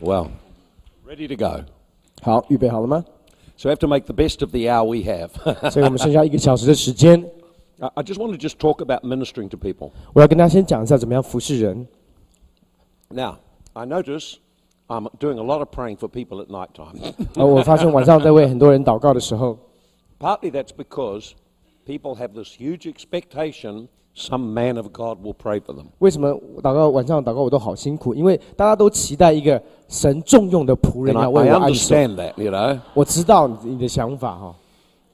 Well, ready to go. 好，预备好了吗？ So we have to make the best of the hour we have. 所以我们剩下一个小时的时间， I I just want to just talk about ministering to people. 我要跟大家先讲一下怎么样服侍人。 Now, I notice I'm doing a lot of praying for people at night time. 呃，我发现晚上在为很多人祷告的时候， Partly that's because people have this huge expectation some man of God will pray for them. 为什么祷告晚上祷告我都好辛苦？因为大家都期待一个神重用的仆人要为 I 我。understand that, you know. 我知道你你的想法哈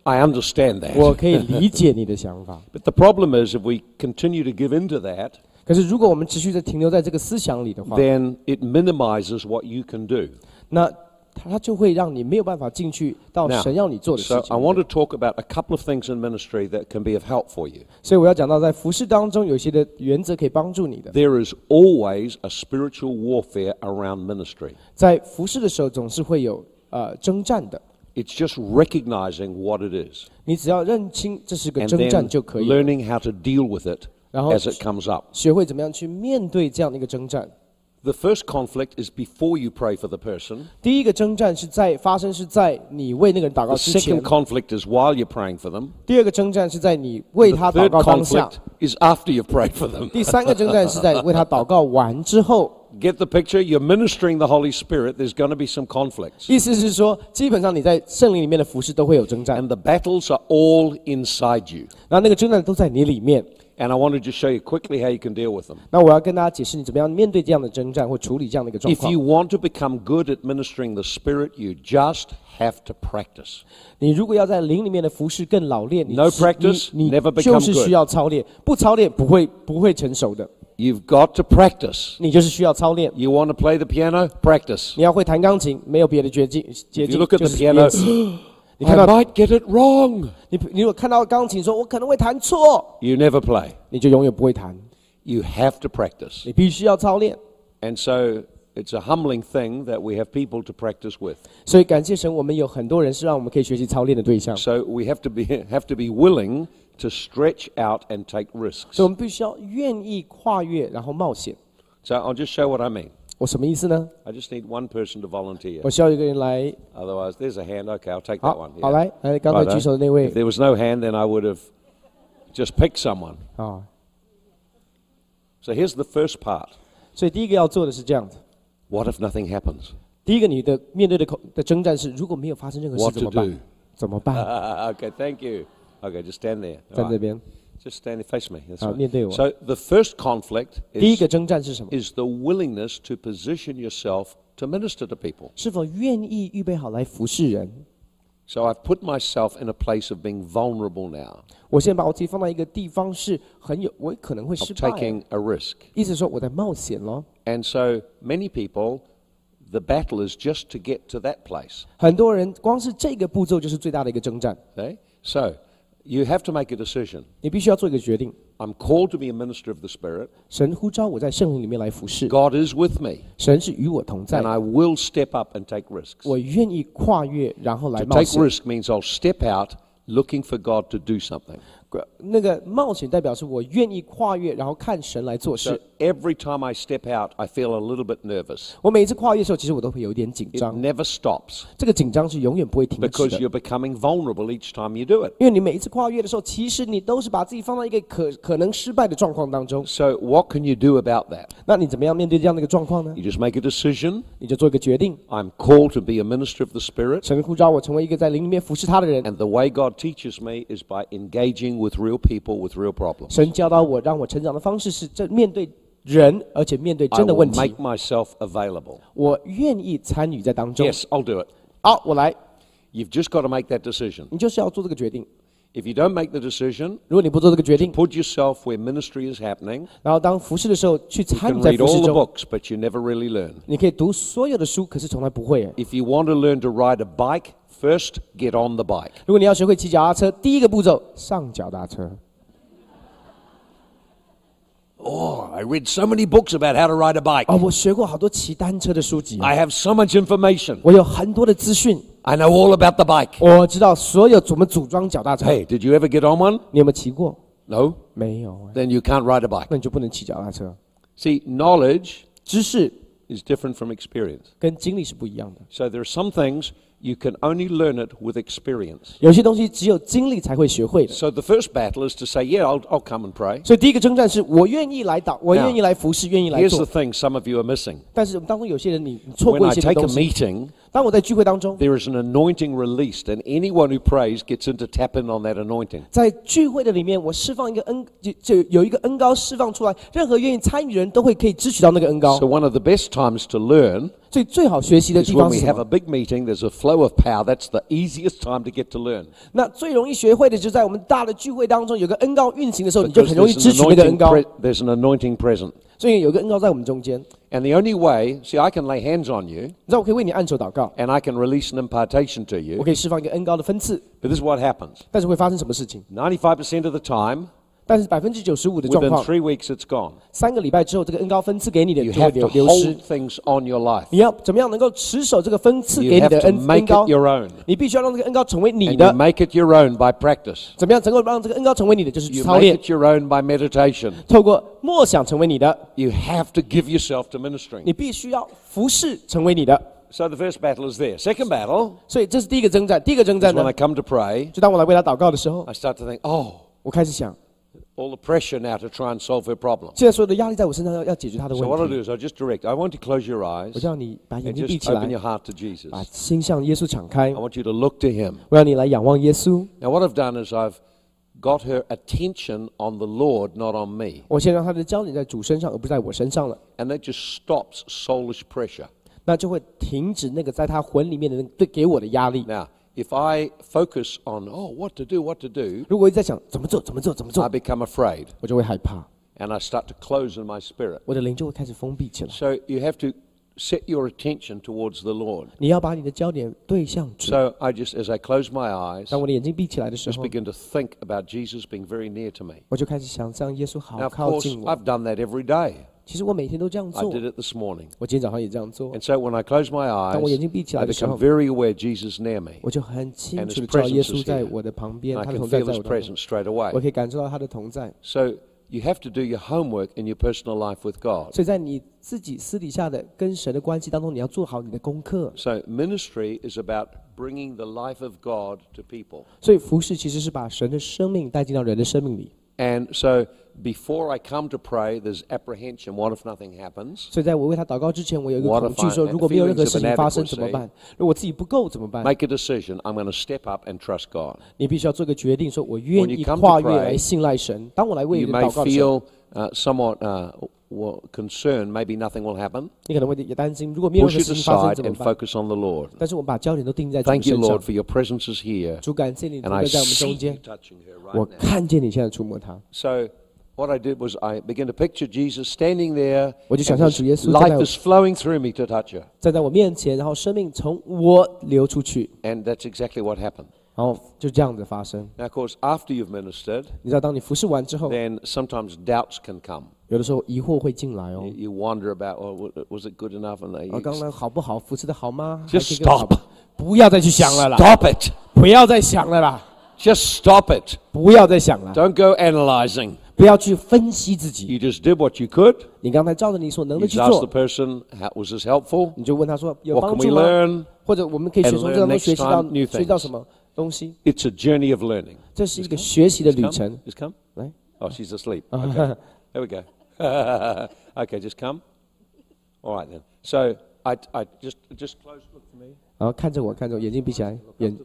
，I understand that. 我可以理解你的想法。But the problem is if we continue to give in to that, 可是如果我们持续的停留在这个思想里的话，then it minimizes what you can do. 那 它就会让你没有办法进去到 Now, 神要你做的事 So 情 I。want to talk about a couple of things in ministry that can be of help for you. 所以我要讲到在服饰当中有一些的原则可以帮助你的。 There is always a spiritual warfare around ministry. 在服侍的时候总是会有呃征战的， It's just recognizing what it is 你只要认清这是个 and 征 then 战就可以了， learning how to deal with it 然后 as it comes up. 学会怎么样去面对这样的一个征战。 The first conflict is before you pray for the person. 第一个征战是在发生是在你为那个人祷 The 告之前 second，conflict is while you're praying for them. 第二个征战是在你为 The 他祷 third 告当下 conflict，is after you've prayed for them. 第三个征战是在为他祷告完之后。 Get the picture? You're ministering the Holy Spirit. There's going to be some conflicts. 意思是说，基本上你在圣灵里面的服饰都会有征战， And the battles are all inside you. 然后那个征战都在你里面。 And I want to just show you quickly how you can deal with them. 那我要跟大家解释你怎么样面对这样的征战或处理这样的一个状 If 况 you。want to become good at ministering the Spirit, you just have to practice. 你如果要在灵里面的服饰更老练，你 No 是 practice, 你 never 你 become 就是 good. 需要操练，不操练不会不会成熟的， You've got to practice. 你就是需要操练。 You want to play the piano? Practice. 你要会弹钢琴，没有别的捷径捷 If 径 you，look at 就 the 是练 piano, 习。你 I 看到 might get it wrong. 你你如果看到钢琴说我可能会弹错， You never play. 你就永远不会弹。 You have to practice. 你必须要操练。 And so it's a humbling thing that we have people to practice with. 所以感谢神，我们有很多人是让我们可以学习操练的对象。 So we have to be have to be willing to stretch out and take risks. 所以我们必须要愿意跨越，然后冒险。 So I'll just show what I mean. 我什么意思呢？ I just need one person to volunteer. 我需要一个人来， Otherwise, there's a hand. Okay, I'll take that 好 one.，好 Yeah. 来，来，刚才 Righto. 举手的那 If 位 there was no hand, then I would have just picked someone. 啊。 So here's the first part. 所以第一个要做的是这样子。 What if nothing happens? 第一个，你的面对的口的征战是，如果没有发生任何事 What 怎 to 么办 do?？怎么办？ okay, thank you. Okay, just stand there. 在 All 这 right. 边， Just stand there, face me. That's 好， right. 面对我。 So the first conflict 第一 is, 个征战是什么？ is the willingness to position yourself to minister to people. 是否愿意预备好来服侍人？ So I've put myself in a place of being vulnerable now, 我现在把我自己放在一个地方，是很有我可能会 of 失败。 taking a risk. 意思说我在冒险咯。 And so many people, the battle is just to get to that place. 很多人光是这个步骤就是最大的一个征战， Okay? So you have to make a decision. 你必须要做一个决定。 I'm called to be a minister of the Spirit. 神呼召我在圣灵里面来服侍， God is with me, 神是与我同在 and，I will step up and take risks. 我愿意跨越，然后来 To 冒 take 险。 risk means I'll step out looking for God to do something. 那个冒险代表是我愿意跨越，然后看神来做 So 事。 every time I step out, I feel a little bit nervous. 我每一次跨越的时候，其实我都会有一点紧 It 张。 never stops 这个紧张是永远不会停止 because 的， you're becoming vulnerable each time you do it. 因为你每一次跨越的时候，其实你都是把自己放在一个可可能失败的状况当中。 So what can you do about that? 那你怎么样面对这样的一个状况呢？ You just make a decision. 你就做一个决定。 I'm called to be a minister of the Spirit. 神呼召我成为一个在灵里面服侍他的人。 And the way God teaches me is by engaging with real people with real problems. 神教导我，让我成长的方式是这面对人，而且面对 I 真的 will 问题 make。myself available. 我愿意参与在当中。 Yes, I'll do it. 好，我来。 You've just got to make that decision. 你就是要做这个决定。 If you don't make the decision, 如果你不做这个决定， put yourself where ministry is happening. 然后当服侍的时候去 You 参 can 与在 read 服侍 all the 中， books, but you never really learn. 你可以读所有的书，可是从来不会。 If you want to learn to ride a bike, first get on the bike. 如果你要学会骑脚踏车，第一个步骤上脚踏车。 Oh, I read so many books about how to ride a bike. 哦，我学过好多骑单车的书籍， I have so much information. 我有很多的资讯， I know all about the bike. 我知道所有怎么组装脚踏车。 Hey, did you ever get on one? 你有没有骑过？ No? 没有， Then you can't ride a bike. 那你就不能骑脚踏车。 See, knowledge 知识 is different from experience. 跟经历是不一样的。 So there are some things you can only learn it with experience. 有些东西只有经历才会学会的。 So the first battle is to say, yeah, I'll, I'll come and pray. 所以第一个征战是我愿意来祷，我 Now, 愿意来服侍，愿意来 Here's the 做。 thing some of you are missing. 但是我们当中有些人你你错 When 过 I 一些 take a 东西。 meeting, 当我在聚会当中， there is an anointing released, and anyone who prays gets in to tap in on that anointing. 在聚会的里面，我释放一个恩，就就有一个恩高释放出来，任何愿意参与的人都会可以支取到那个恩高 So。one of the best times to learn 所以最好学习的 is 地 when 方 we 是什 have a 么？ big meeting, there's a flow of power. That's the easiest time to get to learn. 那最容易学会的，就在我们大的聚会当中，有个恩高运行的时候，你就 Because 很容易 there's 支 an 取那个恩 anointing, 高。 pre- there's an anointing present. 所以有个恩高在我们中间， And the only way, see, I can lay hands on you 你知道我可以为你按手祷告， and I can release an impartation to 我 you. 可以释放一个恩高的分次， But this is what happens. 但是会发生什么事情？ 95% of the time, 但是百分之九十五的状 within 况， three weeks, it's gone. 三个礼拜之后，这个恩高分次给你的 You 就会 have 流 to 流失 hold。things on your life. 你要怎么样能够持守这个分次 You 给你 have 的 to 恩 make 恩高 it？your own. 你必须要让这个恩高成为你 And you 的。 make it your own by practice. 怎么样能够让这个恩高成为你的？就是去 You 操 make 练， it your own by meditation. 透过默想成为你的。 You have to give yourself to ministering. 你必须要服侍成为你的。 So the first battle is there. Second battle 所以这是第一个征战。第一个征 is 战 when 呢 I，come to pray, 就当我来为他祷告的时候， I start to think, oh, 我开始想， all the pressure now to try and solve her problem. 现在所有的压力在我身上，要要解决他的 So what I 问 do 题。 is I just direct. I want you to close your 我 eyes 叫你把眼 and 睛闭 just 起 open 来 your，heart to Jesus. 把心向耶稣敞开 I。want you to look to him. 我要你来仰望耶稣。 Now what I've done is I've got her attention on the Lord, not on me. 我先让他的焦点在主身上，而不是在我身上了。 And that just stops soulish pressure. 那就会停止那个在他魂里面的那个对给我的压力。 Now, if I focus on, oh, what to do, what to do, 如果我一直在想怎么做、怎么做、怎么 I 做， become afraid 我就会害怕， and I start to close in my spirit. 我的灵就会开始封闭起来。 So you have to set your attention towards the Lord. 你要把你的焦点对向主。 So I just, as I close my eyes, 当我的眼睛闭起来的时 just 候， begin to think about Jesus being very near to me. 我就开始想让耶稣好 Now, 好 of 靠 course, 近我。 I've done that every day. 其实我每天都这样 I 做， did it this morning. 我今天早上也这样做 And，so when I close my 当我眼 eyes, 睛闭起 I 来的时 become 候， very aware Jesus is near me. 我就很清 And 楚 his 的知道耶 presence 稣 is 在 here. 我的旁边， And I 他的 can 同在 feel 在 his 我当中， presence straight 我 away. 可以感受到他的同在。 So you have to do your homework in your personal life with God. 所以在你自己私底下的跟神的关系当中，你要做好你的功课。 So ministry is about bringing the life of God to people. 所以服侍其实是把神的生命带进到人的生命里。 And so before I come to pray, there's apprehension. What if nothing happens? 所以在我为他祷告之前，我有一个 What 恐 if 惧， I- 说如果没有任何 feelings of 事情发生 inadequacy 怎么办？如果我自己不够怎么办？ Make a decision. I'm going to step up and trust God. 你必须要做一个决定，说我愿 When 意 you come to 跨越 pray, 来信赖神。当我来为 You 人 may 祷告的时候， feel uh, somewhat uh, well, concerned. Maybe nothing will happen. 你可能会也担心，如果没有 Push 任何 it 事情发生 aside 怎么 and 办？ focus on the Lord. 但是我们把焦点都定在主 Thank you, 身上 Lord,。for your presence is here. 主感谢你同 And I 在在我们 see 中 you 间， touching her 我 right now. 看见你现在触摸他。 So what I did was I began to picture Jesus standing there. 我就 and 想象 his 主耶稣站在 life 我 is flowing through me to touch her. 站在我面前，然后生命从我流出去， And that's exactly what happened. 然后就这样子发生。 Now, of course, after you've ministered, 你知道，当你服侍完之后， then sometimes doubts can come. 有的时候疑惑会进来哦 You,。you wonder about, oh, wa- was it good enough? And they, 哦，刚刚好不好？服侍的好吗 Just 还可以更好 stop. 不要再去想了啦， stop it. 不要再想了啦， Just stop it. 不要再想了， Don't go analyzing. 不要去分析自己。 You just did what you could. 你刚才照着你所能 You 的去 just asked the 做， person, how, was this helpful? 你就问他说有 What 帮 can we 助吗？ learn? 或者我们可以 and 学从 learn 这当中 next 学习到 time new 学习到 things 什么东西？ It's a journey of learning. 这是一个学习的旅 Come. 程。 Just come. 来， Oh, she's asleep. Okay. there we go. okay, just come. All right then. So I, I just just close. Look for me. 然后看着我，看着我，眼睛闭起来，眼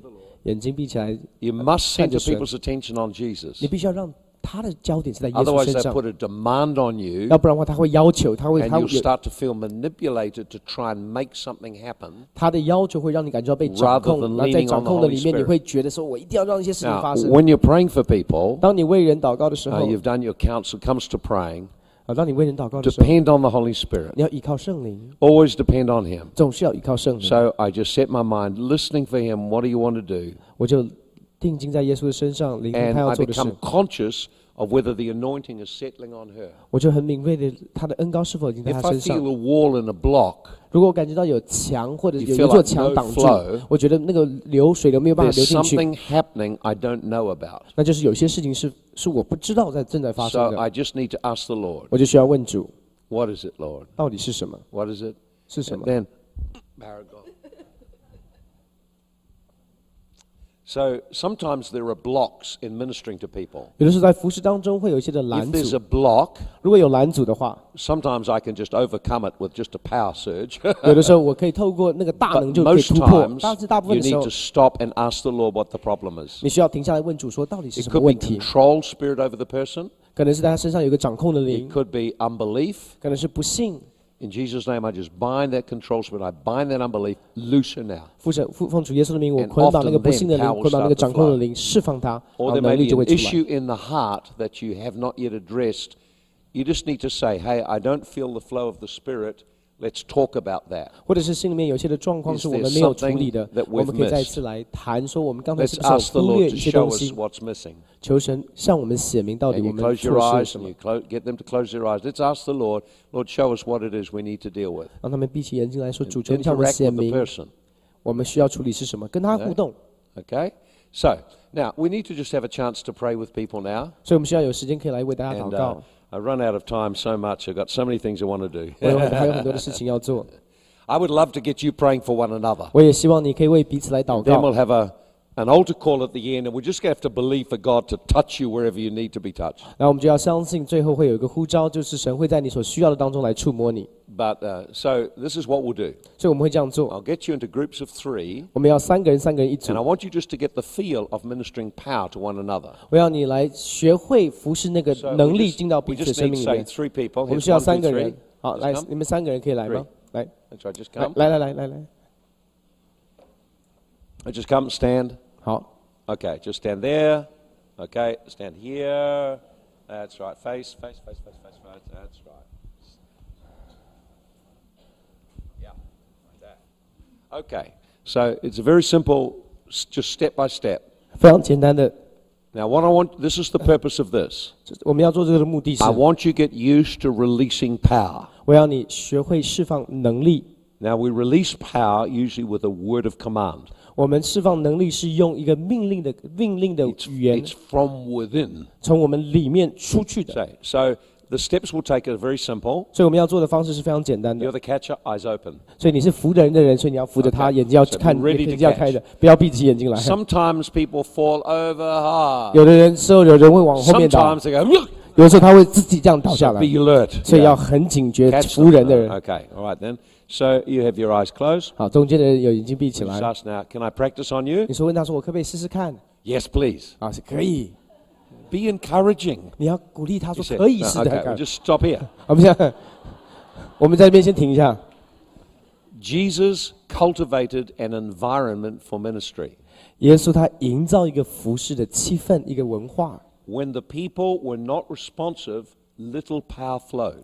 眼睛闭起来， You must center Understood. people's attention on Jesus. 你必须要让 他的焦点是在耶稣 Otherwise, 身 they 上， put a demand on you, 要不然的话他会要求，他会 and 他 you'll 有 start to feel manipulated to try and make something happen. 他的要求会让你感觉到被掌 Rather 控， than 然后在 leaning 掌 on the 控的 Holy 里面，你 Spirit. 会觉得说，我一定要让一些事情 Now, 发生。 when you're praying for people, 当你为人祷告的时 uh, 候， you've done your counsel. Comes to praying. 啊，当你为人祷告的时候， Depend on the Holy Spirit. 你要依靠圣灵， Always depend on Him. 总是要依靠圣灵。 So I just set my mind listening for Him. What do you want to do? 我就 定睛在耶稣的身上，聆听 And 他要 I 做的事 become，conscious of whether the anointing is settling on her. 我就很敏锐的他的恩高是否已经在 If 他 I 身上 feel。a wall and a block, 如果我感觉到有墙或者 You 有 feel 一座 like 墙 no 挡住 flow，我觉得那个流水流没有办法 there's 流进去， something happening I don't know about. 那就是有些事情是是我不知道在正在发 So 生的， I just need to ask the Lord, 我就需要问主 What is it, Lord? 到底是什么。 What is it? 是什么？ Then, Paragon. So sometimes there are blocks in ministering to people. 有的时候在服饰当中会有一些的 If 拦 there's 阻 a，block, 如果有拦阻的话， sometimes I can just overcome it with just a power surge. 有的时候我可以透过那个大 but 能就可以 most 突破。 times, 但是大部分 you 的时 need 候 to，stop and ask the Lord what the problem is. 你需要停下来问主说，到底是 It 什么 could be 问题？ control spirit over the person. 可能是在他身上有一个掌控的 It 灵， could be unbelief. 可能是不信。 In Jesus' name, I just bind that control spirit. I bind that unbelief. Loose her now. 父神父奉主耶稣的名，我 And 捆绑那个 often 不信的 then power 灵， will 捆绑那 start 个 to 掌控的 flow. 灵，释放它，然 Or 后 there 能 may 力 be 就 an 会出来。 issue in the heart that you have not yet addressed. You just need to say, hey, I don't feel the flow of the Spirit. Let's talk about that. 或者是心里面有些的状况 Is 是我 there 们没有处理的 something that，我们可以 we've 再 missed? 次来谈说，我们刚才 Let's 是不是有 ask the 忽 Lord 略 to 一些 show 东 us 西？ what's missing. 求神向我们显明到底 And 我 you 们 close 错 your 失了 eyes 什 and 么 you，clo- get them to close their eyes. Let's ask the Lord, Lord, show us what it is we need to deal with. 让他们闭起眼睛来说，主求你向我们 Interact 显 with the 明 person. 我们需要处理是什么，跟他互动。 Okay? So, now, we need to just have a chance to pray with people now. 所以我们需要有时间可以来为大家祷 And uh, 告。 I run out of time so much. I've got so many things I want to do. 我有很还有很多的事情要做， I would love to get you praying for one another. 我也希望你可以为彼此来祷 Then 告 we'll。have a, an altar call at the end, and we're just going to have to believe for God to touch you wherever you need to be touched. 然后我们就要相信，最后会有一个呼召，就是神会在你所需要的当中来触摸你。 But uh, so this is what we'll do. 所以我们会这样做。 I'll get you into groups of three, 我们要三个人，三个人一 and I 组。 want you just to get the feel of ministering power to one another. 我要你来学会服侍那个 So we 能力 just- 进到 we 彼此的 just 生 need 命里 say 面。 three people. 我们 Here's 需要 one, 三 two, 个 three. 人。好， Just 来 come.，你们三个人可以来吗？来， That's right. Just 来 come. 来来来来来， Just come. Stand. 好， Okay. Just stand there. Okay. Stand here. That's right. Face. Face. Face. Face. Face. Face. That's right. Yeah. Like that. Okay. So it's a very simple, s- just step by step. 非常简单的， Now, what I want, this is the purpose of this. 就是我们要做这个的目的是 I，want you to get used to releasing power. 我要你学会释放能力。 Now, we release power usually with a word of command. 我们释放能力是用一个命令的命令的语言 it's from within. 从我们里面出去的。So, so the steps we'll take are very simple. 所以我们要做的方式是非常简单 You're 的。the catcher, eyes open. 所以你是扶着人的人，所以你要扶着他，Okay. 眼睛要 So 看，ready 眼睛要开的，不要闭起眼睛来。Sometimes people fall over hard. 有的人时候有人会往后面倒 Sometimes，they go, "Look." 有的时候他会自己这样倒下 So 来 be，alert. 所以 Yeah. 要很警觉 Catch 扶人的.人。Okay, all right then. So you have your eyes closed. 好，中间的人有眼睛闭起 Just 来。 ask now, can I practice on you? 你说问他说：“我可不可以试试看 Yes, please. ？”啊，是可以。 Be encouraging. 你要鼓励他 You 说 said, 可以 "No, 试 okay, 看 we'll 看。 just stop here. 啊，不是，我们在这边先停一下。 Jesus cultivated an environment for ministry. 耶稣他营造一个服饰的气氛，一个文化。 When the people were not responsive, little power flowed.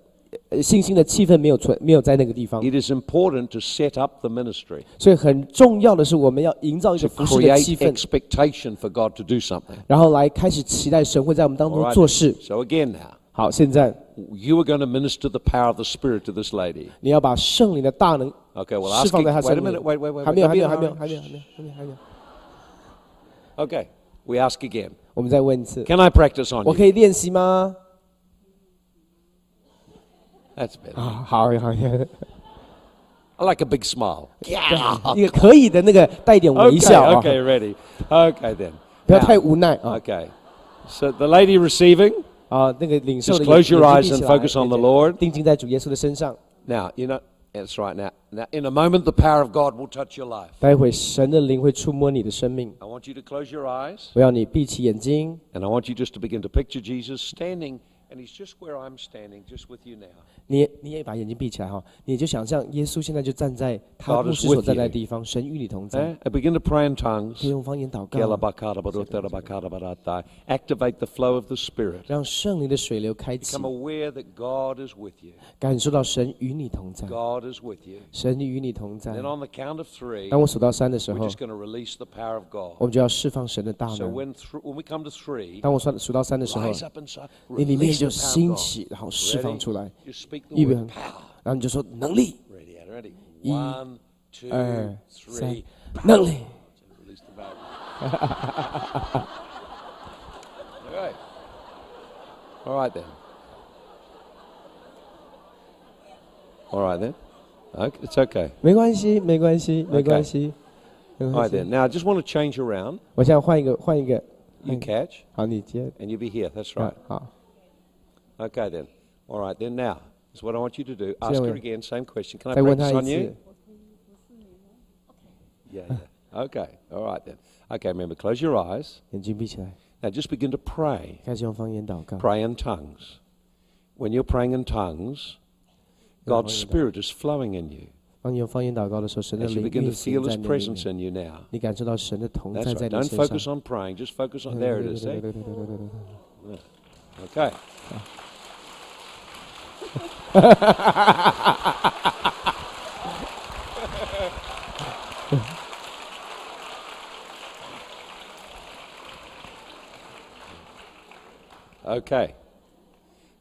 信心的气氛没有存，没有在那个地方。 It is important to set up the ministry, 所以很重要的是，我们要营造一 to 个服饰的气 create 氛， expectation for God to do something. 然后来开始期待神会在我们当 All 中 right? 做事。 So again now, 好，现在 you are going to minister the power of the Spirit to this lady. 你要把圣灵的大能 Okay, well, 释 ask 放在他 wait 身 a 里 minute, wait, wait, wait. 还没有， wait, 还没有， don't 还 be 没有， in a 还没有， hurry. 还没有，还没有，还没有。 Okay, we ask again. 我们再问一次， Can I practice on 我 you? 可以练习吗？ That's better. 啊，好，好， I like a big smile. 一个可以的那个带一点微 Okay, 笑啊， okay, ready. Okay then. 不要 Now, 太无奈啊 Okay. So the lady receiving, 啊！那个领受 just 的 close your 眼 eyes 睛闭 and 起来 focus on the 对对 Lord. 定睛在主耶稣的身上。 Now, you know, that's right. Now, now, in a moment, the power of God will touch your life. 待会神的灵会触摸你的生命。 I want you to close your eyes, 我要你闭起眼睛， and I want you just to begin to picture Jesus standing And he's just where I'm standing, just with you now. 你你也把眼睛闭起来哈，你就想象耶稣现在就站在他牧师所在的地方，神与你同在，Eh? And begin to pray in tongues. 用方言祷告. Activate the flow of the Spirit. 让圣灵的水流开启 Become，aware that God is with you. 感受到神与你同在，God is with you. 神与你同在 Then。on the count of three, 当我数到三的时 we're 候 just，going to release the power of God. 我们就要释放神的大能 So。when, when we come to three, 当我算数到三的时候你里面就 the power 兴 of God. 起，然后释放出来， You speak the 预备 word 很 power. 然后你就说能力， Ready, Ed, ready. 一 One, two, 二三 three.，能力。 Release the valve. okay. All right then. All right then. Okay, it's okay. 没关系，没关系，没关系，没 All 关 right 系 then. Now I just want to change around. 我现在换一个，换一个， You catch, 好，你接， and you be here. That's 啊 right. 好， Okay, then. All right, then now is what I want you to do. Ask her again, same question. Can I practice on you? Yeah, yeah. Okay, all right then. Okay, remember, close your eyes. Now just begin to pray. Pray in tongues. When you're praying in tongues, God's Spirit is flowing in you. As you begin to feel His presence in you now. That's right. Don't focus on praying, just focus on. There it is. Eh? Okay. Okay.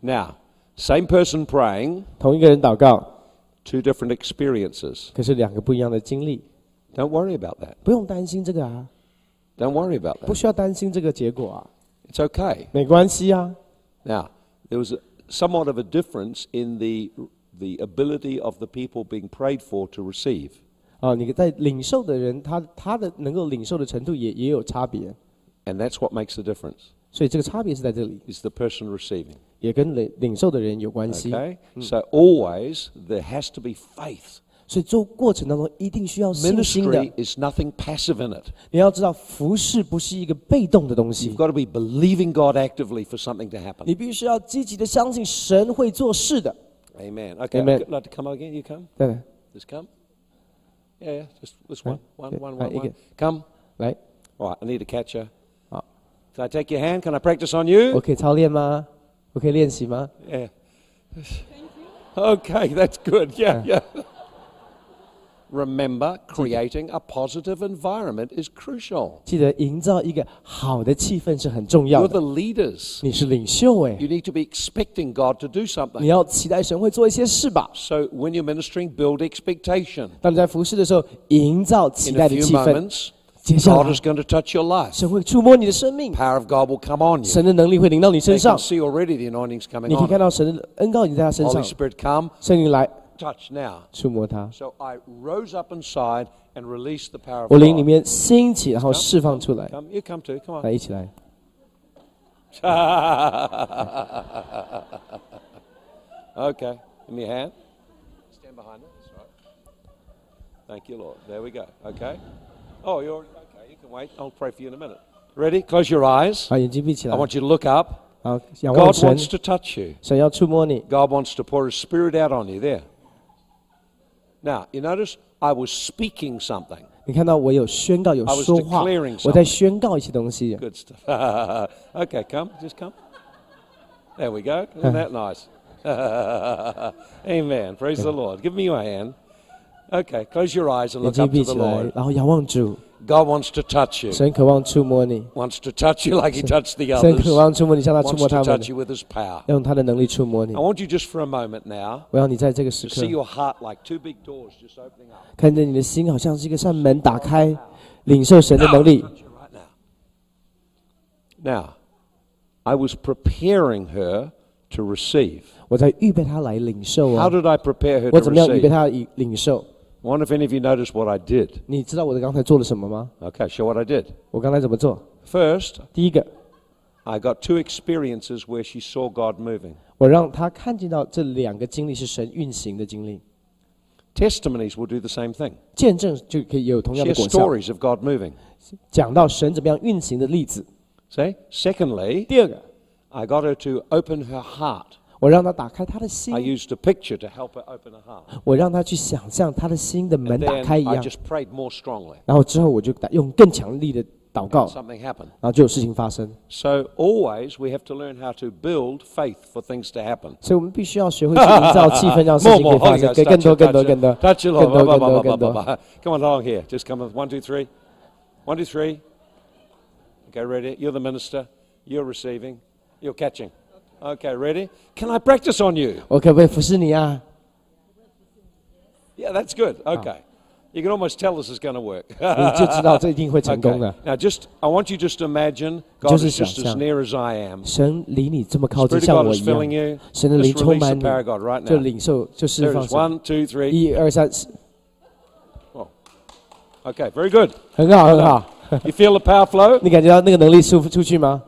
Now, same person praying, 同一个人祷告， two different experiences. 可是两个不一样的经历， Don't worry about that. 不用担心这个啊， Don't worry about 不 that. 需要担心这个结果啊， It's okay. 没关系啊。 Now, there was a, somewhat of a difference in the, the ability of the people being prayed for to receive. 啊，你在领受的人，他他的能够领受的程度也也有差别， And that's what makes the difference, 所以这个差别是在这里， is the person receiving. 也跟领领受的人有关系。 Okay? So always there has to be faith. 所以做过程当中一定需要信心的 Ministry。is nothing passive in it. 你要知道，服饰不是一个被动的东西 You've，got to be believing God actively for something to happen. 你必须要积极的相信神会做事的。 Amen. Okay, Amen. I'd like to come again. You come? 对， Just come. Yeah, yeah. Just this one. One, Okay. one, Uh, one, you one. get- Come. 来， All right, I need to catch you. 好， Can I take your hand? Can I practice on you? 我可以操练吗？我可以练习吗？ Yeah. Okay, that's good. Yeah, yeah. Remember, creating a positive environment is crucial. 记得营造一个好的气氛是很重要 You're the 的。 leaders. 你是领袖哎， You need to be expecting God to do 你 something. 要期待神会做一些事吧。 So when you're ministering, build expectation. 当你在服侍的时候，营造期 In 待 a 的 few 气氛。 moments, 接下 God 来 is，going to touch your life. 神会触摸你的生命， Power of God will come on you. 神的能力会临到你 You 身上 can。see already the anointing's coming 你可以 on. 看到神的恩膏已经在他身 Holy 上， Spirit, come, 圣灵来 touch now. 触摸他。 So I rose up inside and released the power of 我灵里 God. 面兴起，然后释放出来。 Come, you come too. Come on. 来，一起来。 okay. Give me a hand. Stand behind it. That's right. Thank you, Lord. There we go. Okay. Oh, you're okay. You can wait. I'll pray for you in a minute. Ready? Close your eyes. 好，眼睛闭起 I 来。 want you to look up. 好，仰望 God 神， wants to touch you. 神要触摸你。 God wants to pour His Spirit out on you. There. Now, you notice I was speaking something. 你看到我有宣告，有 I was 说话 declaring，我在宣告一些东西。 Good stuff. okay, come. Just come. There we go. Isn't that nice? Amen. Praise the Lord. Give me your hand. Okay, close your eyes and 眼 look 睛 up 闭 to 起 the 来 Lord.，然后仰望主。 God wants to touch you. 神渴望触摸你， Wants to touch you like He touched the 神 others. 渴望触摸你，像他触 Wants 摸 to 他们 touch，you with His power. 要用他的能力触摸你 I。want you just for a moment now 我要你在这个时 to 刻 see your heart like two big doors just opening up. 看见你的心好像是一个扇门打开，领受神的能力。 Touch you right now. Now, I was preparing her to receive. 我在预备他来领受 How 哦。 did I prepare her 我 to 怎么样预备 receive? 他领领受？ I wonder if any of you noticed what I did. 你知道我刚才做了什么吗？ Okay, show what I did. 我刚才怎么做？ First, 第一个， I got two experiences where she saw God moving. 我让他看见到这两个经历是神运行的经历， Testimonies will do the same thing. 见证就可以有同样的 Share 果效。 stories of God moving. 讲到神怎么样运行的例子。 See? Secondly, 第二个， I got her to open her heart. 我让他打开他的心 I，used a picture to help her open her heart. 我让他去想象他的心的门 And 打 then 开一 I 样。 just prayed more strongly. 然后之后我就打用更强力的祷告， Something happened. 然后就有事情发生。 So always we have to learn how to build faith for things to happen. 所以我们必须要学会去营造气氛，让事 More, 情可 more, 以发 Holy 生， Ghost, 给更 touch 多、 it, 更多、 touch 更多 it, touch it, 更 Lord. 多、 Blah, 更 blah, 多、 blah, 更 blah, 多。 blah. Come on along here. Just come with one, two, three. One, two, three. Okay, ready? You're the minister. You're receiving. You're catching. Okay, ready? Can I practice on you? 我可不可以服侍你啊？ Yeah, that's good. Okay. You can almost tell this is going to work. 你就知道这一定会成功 okay. 的。 Now, just I want you just to imagine God 就是 is just 想 as 象。 near as I am. 神离你这么靠近， Spirit 像 of God 我 is 一 filling 样， you. 神的灵 Just 充 release the 满 power of 你， God right 就 now. 领受，就释 There 放 it is. 神。 One, two, three. 一二三四， Oh. Okay, very good. 很好很好。 You feel the power flow? 你感觉到那个能力出出去吗？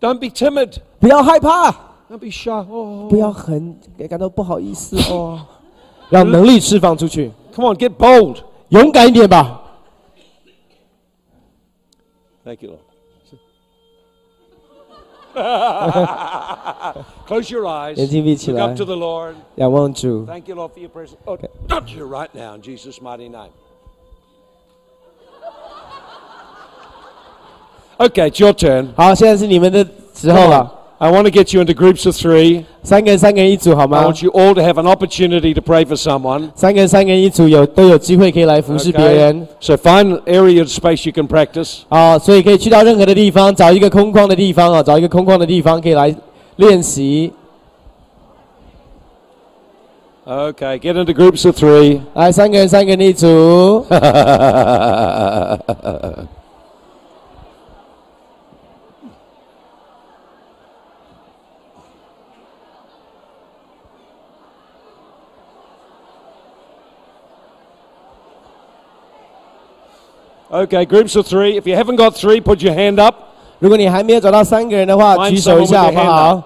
Don't be timid. 不要害怕，Don't. Oh. 不要很感到不好意思哦，让能力释放出去，Come on, get bold. 勇敢一点吧。Thank you. Close your eyes. 眼睛闭起 Look 来 up to the Lord. 仰望主，Thank you, Lord, for your presence. Oh, touch you right now in Jesus' mighty name. Okay, it's your turn. 好，现在是你们的时候了。I want to get you into groups of three. 三个人，三个人一组，好 I 吗？ want you all to have an opportunity to pray for someone. 三个人，三个人一组，有都有机会可以来服侍别 Okay? 人 So find an area of space you can practice. 啊，所以可以去到任何的地方，找一个空旷的地方啊，找一个空旷的地方可以来练习。 Okay, get into groups of three. 来，三个人，三个人一组。 Okay, groups of three. If you haven't got three, put your hand up. 如果你还没有找到三个人的话， Find 举手一下 someone 好 with 不 their hand 好？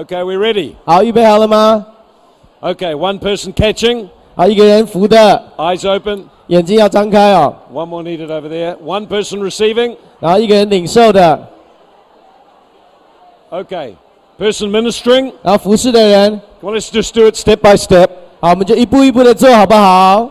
Okay, we ready? 好，预备好了吗？ Okay, one person catching, 好，一个人扶的， eyes open. 眼睛要张开哦。 One more needed over there. One person receiving. 然后一个人领受的， Okay, person ministering. 然后服侍的人。 Well, let's just do it step by step. 好，我们就一步一步的做好不好？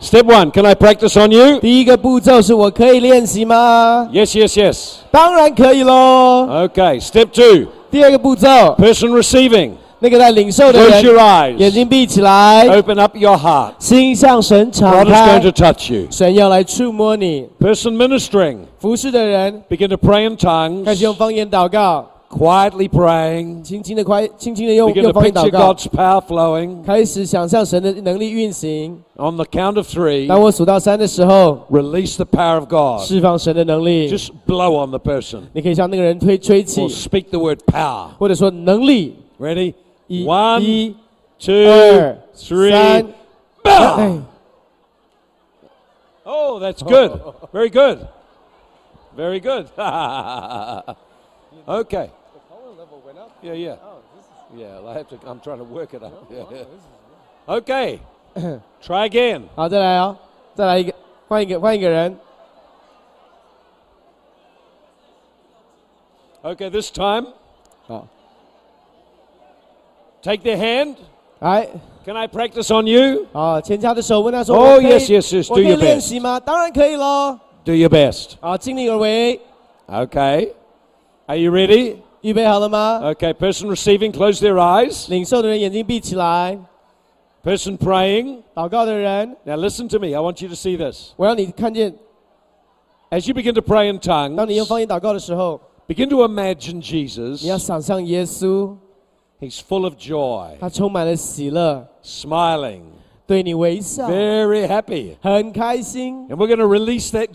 Step one, can I practice on you? 第一个步骤是我可以练习吗？ Yes, yes, yes. 当然可以喽。 Okay, step two, 第二个步骤， person receiving. 那个在领受的 Close your 人，眼 eyes. 睛闭起来， Open up your heart. 心向神敞 God is 开 going to，touch you. 神要来触摸你。 Person ministering. 服侍的人 Begin to pray in 开始用 tongues. 方言祷告， Quietly praying. 轻轻的快，轻轻的用 Begin 用 to 方言 picture 祷告， God's power flowing. 开始想象神的能力运行。 On the count of three, 当我数到三的时候， release the power of God. 释放神的能力。 Just blow on the person 你可以向那个人吹吹气 or，speak the word power. 或者说能力。 Ready? 一 One, 一 two, 二 three. 三， Bow! 哎 Oh, that's good. Very good. Very good. okay. Yeah, yeah. Yeah, I have to. I'm trying to work it up. Yeah, yeah. Okay. Try again. 好，再来哦，再来一个，换一个，换一个人。 Okay, this time, 好， take their hand. 来， Can I practice on you? 好，牵他的手，问他说：“ Oh, 我可以 yes, yes, yes. 我 Do 可以 your 练 best. 习吗？”当然可以喽。 Do your best. 好，尽力而为。 Okay. Are you ready? 预备好了吗？ Okay, person receiving, close their eyes. 领受的人眼睛闭起来， Person praying. 祷告的人， Now listen to me. I want you to see this. 我让你看见， As you begin to pray in 当你用 tongues, 方言祷告的时候， begin to imagine Jesus. 你要想象耶稣， He's full of joy, 他充满了喜乐， smiling, 对你微笑， very happy. 很开心。 And we're going to release that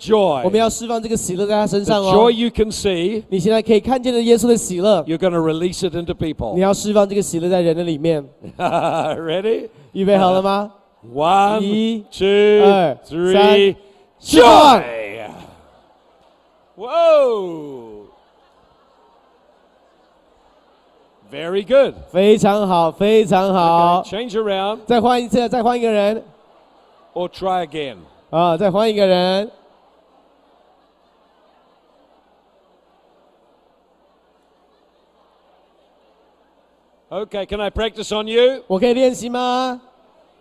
我们 joy. 要释放这个喜乐在他身 The 上 joy 哦。 you can see, 你现在可以看见的耶稣的喜乐， you're going to release it into 你 people. 要释放这个喜乐在人的里面。 Ready? 预备好了吗？ One, 一 two, 二 three. 释放 Joy! Whoa! Very good. 非常好，非常好。Okay, change around. 再换一次，再换一个人。Or try again. 啊，再换一个人。Okay, can I practice on you? 我可以练习吗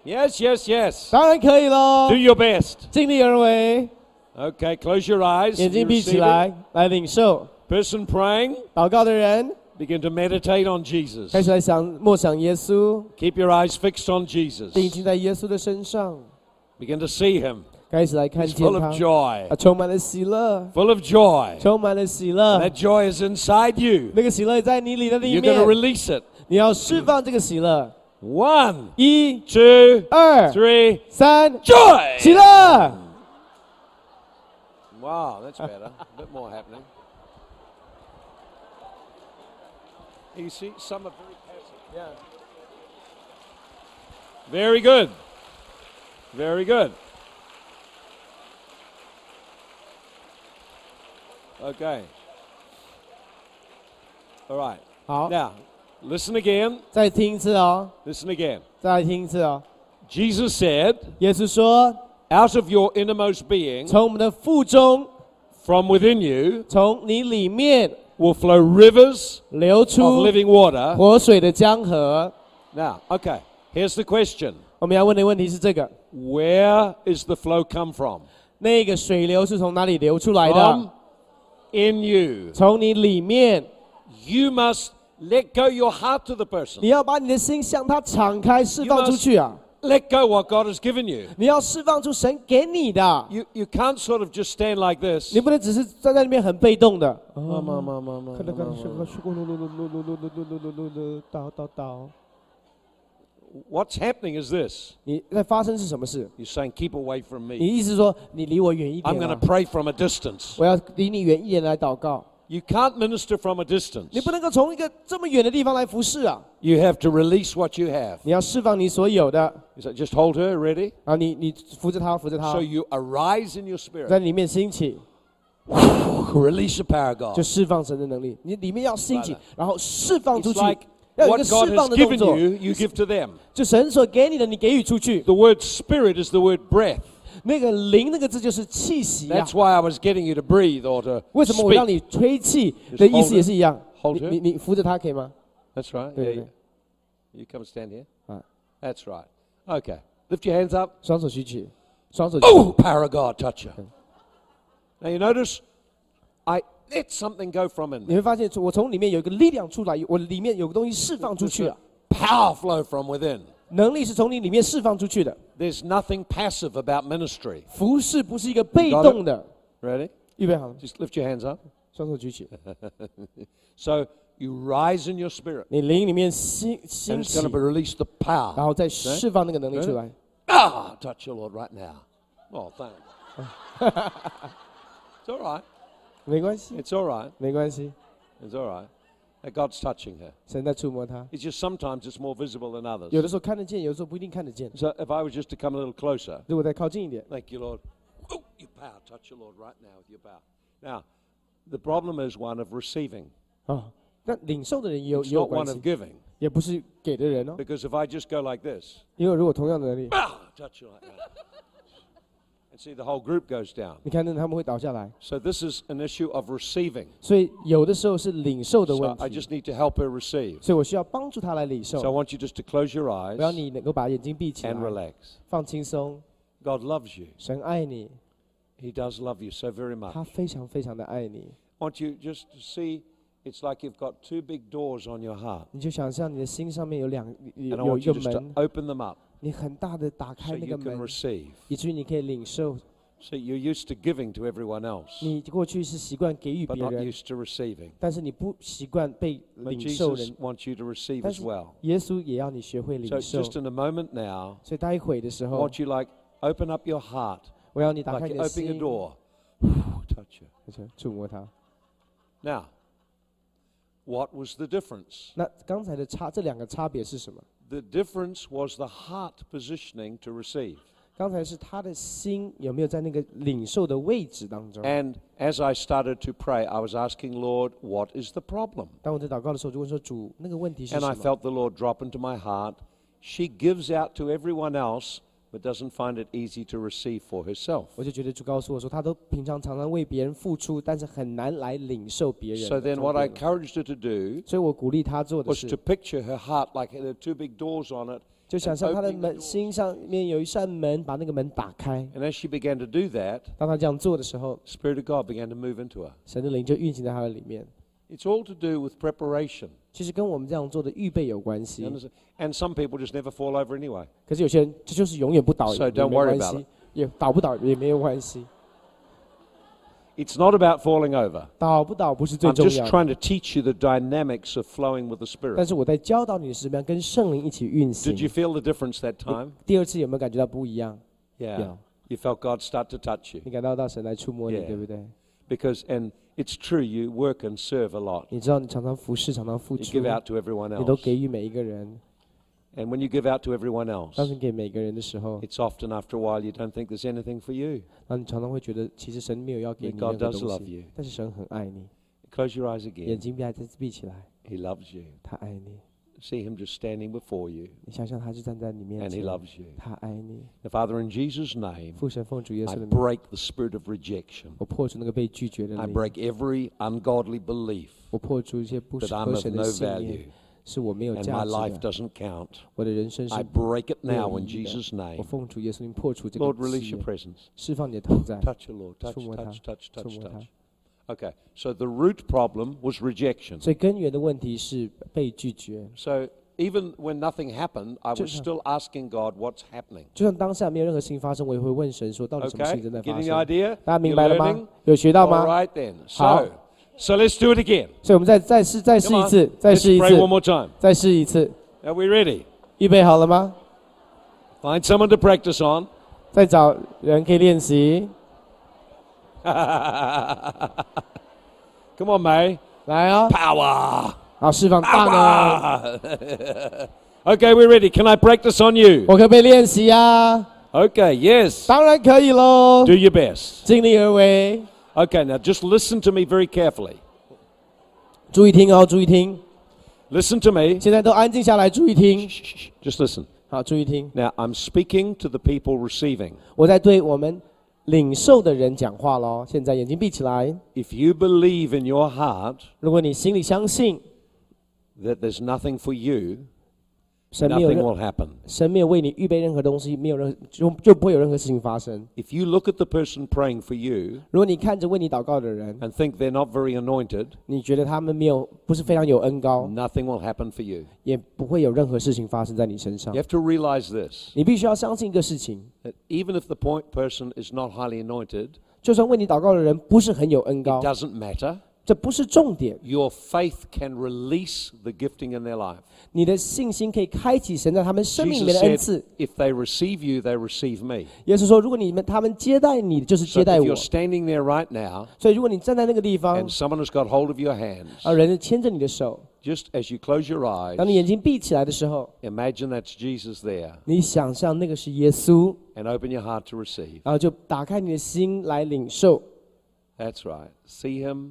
？Yes, yes, yes. 当然可以喽。Do your best. 尽力而为。Okay, close your eyes. 眼睛闭起来，来领受。Person praying. 祷告的人。begin to meditate on Jesus. 开始来想默想耶稣， Keep your eyes fixed on Jesus. 定睛在耶稣的身上， Begin to see him. 开始来看 He's 见 full 他 of，joy. 啊，充满了喜乐， Full of joy. 充满了喜乐 That，joy is inside you. 那个喜乐在你里的里 You're going to 面， release it. 你要释放这个喜乐。 One, 一、 two, 二、 three. 三， Joy! 喜乐。 Wow, that's better. A bit more happening. You see, some are very passive. Very good. Very good. Okay. All right. 好， Now, listen again. 再听一次哦， Listen again. 再来听一次哦。 Jesus said, 耶稣说， Out of your innermost being, 从我们的腹中， from within you, 从你里面 will flow rivers 流 of 出 living water. 活水的江河。 Now, okay, here's the question 我们要问的问题是这个： Where is the flow come from? 那个水流是从哪里流出来 From 的？ in you. 从你里面， You must let go your heart to the person. 你要把你的心向他敞开，释放出去啊！ let go what God has given you. 你要释放出神给你的。You you can't sort of just stand like this. What's happening is this. You're saying keep away from me. I'm going to pray from a distance. You can't minister from a distance. 你不能够从一个这么远的地方来服侍啊！ You have to release what you have. 你要释放你所有的 You say, just hold her, ready? 啊！你你扶着他，扶着他 So，you arise in your spirit. 在里面兴起， Release the power of 就 God. 释放神的能力。你里面要兴起 Right.，然后释放出 It's 去 like，要有一 what 个 God 释放 has 的动 given 作。 you, you give to them. 就神所给你的，你给予出去。 The word spirit is the word breath. 那个灵那个字就是气息啊 That's。why I was getting you to breathe or to 为什么我让 speak. 你吹气的意思也是一样？ Hold 你 her. 你你扶着他可以吗？ That's right. 对 Yeah, 对 yeah. You come and stand here. Right. That's right. Okay. Lift your hands up. 双手举起，双手举起。 Oh, power of God, touch you. Now you notice, I let something go from in 你 me. 会发现，我从里面有一个力量出来，我里面有个东西释放出去了， Power flow from within. 能力是从你里面释放出去的。 There's nothing passive about ministry. 服侍不是一个被动的。 Ready? 预备好了， Just lift your hands up. 双手举起。 So you rise in your spirit, 你灵里面兴 and 兴 it's 起 going to，be released the 然 power. 后再释放那个能力出来。 Ah, touch you, Lord, right now. Oh, thanks. it's all right. 没关系， It's all right. 没关系， It's all right. That God's touching her. 神在触摸他。 It's just sometimes it's more visible than 有 others. 的时候看得见，有的时候不一定看得见。 So if I was just to come a little closer, 如果再靠近一点， thank you, Lord. Oh, your power. Touch you, Lord, right now with your power. Now, the problem is one of receiving. 啊，那领受的人也有 It's 也有 not 关 one of 系， giving. 也不是给的人哦。 Because if I just go like this, 因为如果同样的能力， ah, touch you like that. And see, the whole group goes down. 你看那他们会倒下来。 So this is an issue of receiving. 所以有的时候是领受的 So 问 I 题， just need to help her receive. 所以我需要帮助他来领 So I 受。 want you just to close your 我要 eyes 你能够把眼睛闭起 and 来， relax. 放轻松。 God loves you. 神爱你， He does love you so very much. 他非常非常的爱你。 I want you just to see it's like you've got two big doors on your heart. 你就想象你的心上面有两 And 有 I 有一 want you 个 just to 门， open them up 你很大的打 so 开那 you 个 can 门， receive. 以至于你可以领受。 See, you're used to giving to everyone else, 你过去是习惯给予 but 别 not 人， used to receiving. 但是你不习惯被 But 领受 Jesus 人。 wants you to receive 但 as 是 well. 耶稣也要你学会 So 领受。 just in a moment now, 所以待会的时 I 候， want you like open up your heart 我要你打 like 开你 you're 的 opening a 心， door. Touch you. 而且触摸它。 Now, what was the difference? 那刚才的差，这两个差别是什么？ The difference was the heart positioning to receive. 刚才是他的心有没有在那个领受的位置当中？ And as I started to pray, I was asking, Lord, what is the problem? 当我在祷告的时候，就问说：“主，那个问题是 And 什 I 么 felt the Lord drop into my heart. She gives out to everyone else, but doesn't find it easy to receive for herself. 我就觉得主告诉我说，他都平常常常为别人付出，但是很难来领受别人 So 的 then, what I 重点了 encouraged her to do 所以我鼓励他做的 was 是 to，picture her heart like it had two big doors on it. 就想象他的 opening the 门 doors 心上面有一扇门，把那个门打开。 And as she began to do that, 当他这样做的时候， Spirit of God began to move into her. 神的灵就运行在他的里面。 It's all to do with preparation. 其实跟我们这样做的预备有关 You 系。 understand? And some people just never fall over anyway. 可是有些人这就是永远不倒 So 也 don't 没 worry 关 about 系，也倒不倒也没有关系。 It's not about falling over. 倒不倒不是最 I'm 重 just 要的， trying to teach you the dynamics of flowing with the 但 Spirit. 是我在教导你是怎么样跟圣灵一起运行 Did。you feel the difference that time? 第二次有没有感觉到不一样？ Yeah. 有， You felt God start to touch you. 你感到到神来触摸你 Yeah 对不对？ Because, and it's true, you work and serve a lot. 你知道你常常服侍，常常付 You 出， give out to everyone 你都 else. 给予每一个人。 And when you give out to everyone 当 else, 你给每个人的时候， it's often after a while you don't think there's anything for you. 那你常常会觉得，其实神没有要给 That 你 God 任何 does 东 love 西 you.，但是神很爱你， Close your eyes 眼 again. 睛闭还是闭起来， He loves you. 他爱你。 See him just standing before you, 你想想，他就站在你面 and he 前， loves you. 他爱你。 Now, Father, in Jesus' name, 父神奉主耶 I 稣的名， break the spirit of rejection. 我破除那个被拒绝的 I 灵， break every ungodly belief 我破除一些不 that 适 I'm 合 of 神 no 的信 value 念，是我没有 and 价 my life 值的， doesn't count. 我的人生是 I break it 没有 now in 意义的 Jesus' 我 name. 奉主耶稣名破除这个 Lord, 誓 release your 言， presence. 释放你的同在， Touch your Lord. Touch, 触摸他， touch, touch, 触 touch, 摸他 touch.。 Okay, so the root problem was rejection. 所以根源的问题是被拒绝。 So even when nothing happened, I was 就是 still asking God, what's happening? 就算当下没有任何事情发生，我也会问神说，到底什么事 Okay, 情正在发 getting the 生？ idea? 大家明 You 白了 learning? 吗？有学到 All 吗？ right then. 好。 So, so let's do it again. 所以我们再再试再试 Come 一 on. 次，再 Let's 试一 pray one 次， more time. 再试一次。 Are we ready? 预备好了吗？ Find someone to practice on. 再找人可以练习。 Come on, May. 来啊、 Power. 好，释放大能。 Power. okay, we're ready. Can I practice on you? 我可不可以练习啊？ Okay, yes. 当然可以喽 Do，your best. 尽力而为。 Okay, now just listen to me very carefully. 注意听哦，注意听。 Listen to me. 现在都安静下来，注意听。 Shh, shh, shh. Just listen. 好，注意听。 Now, I'm speaking to the people receiving. 我在对我们 领受的人讲话喽。现在眼睛闭起来。If you believe in your heart 如果你心里相信 that there's nothing for you, 神没有 nothing 任 will happen. 神没有为你预备任何东西，没有任就就不会有任何事情发生。 If you look at the person praying for you 如果你看着为你祷告的人， and think they're not very anointed, 你觉得他们没有不是非常有恩高， nothing will happen for you. 也不会有任何事情发生在你身上 You。have to realize this 你必须要相信一个事情， that even if the point person is not highly anointed, 就算为你祷告的人不是很有恩 it 高， doesn't matter. 这不是重点。 Your faith can release the gifting in their life. 你的信心可以开启神在他们生命里 Jesus 面的恩 said, 赐。 if they receive you, they receive me. 耶稣说，如果你们他们接待你，就是 So 接待 if 我 you're。standing there right now 所以如果你站在那个地方 and，someone has got hold of your hands, 啊，人牵着你的手， just as you close your eyes, 当你眼睛闭起来的时候， imagine that's Jesus there 你想象那个是耶稣， and open your heart to receive. 然后就打开你的心来领受， That's right. See him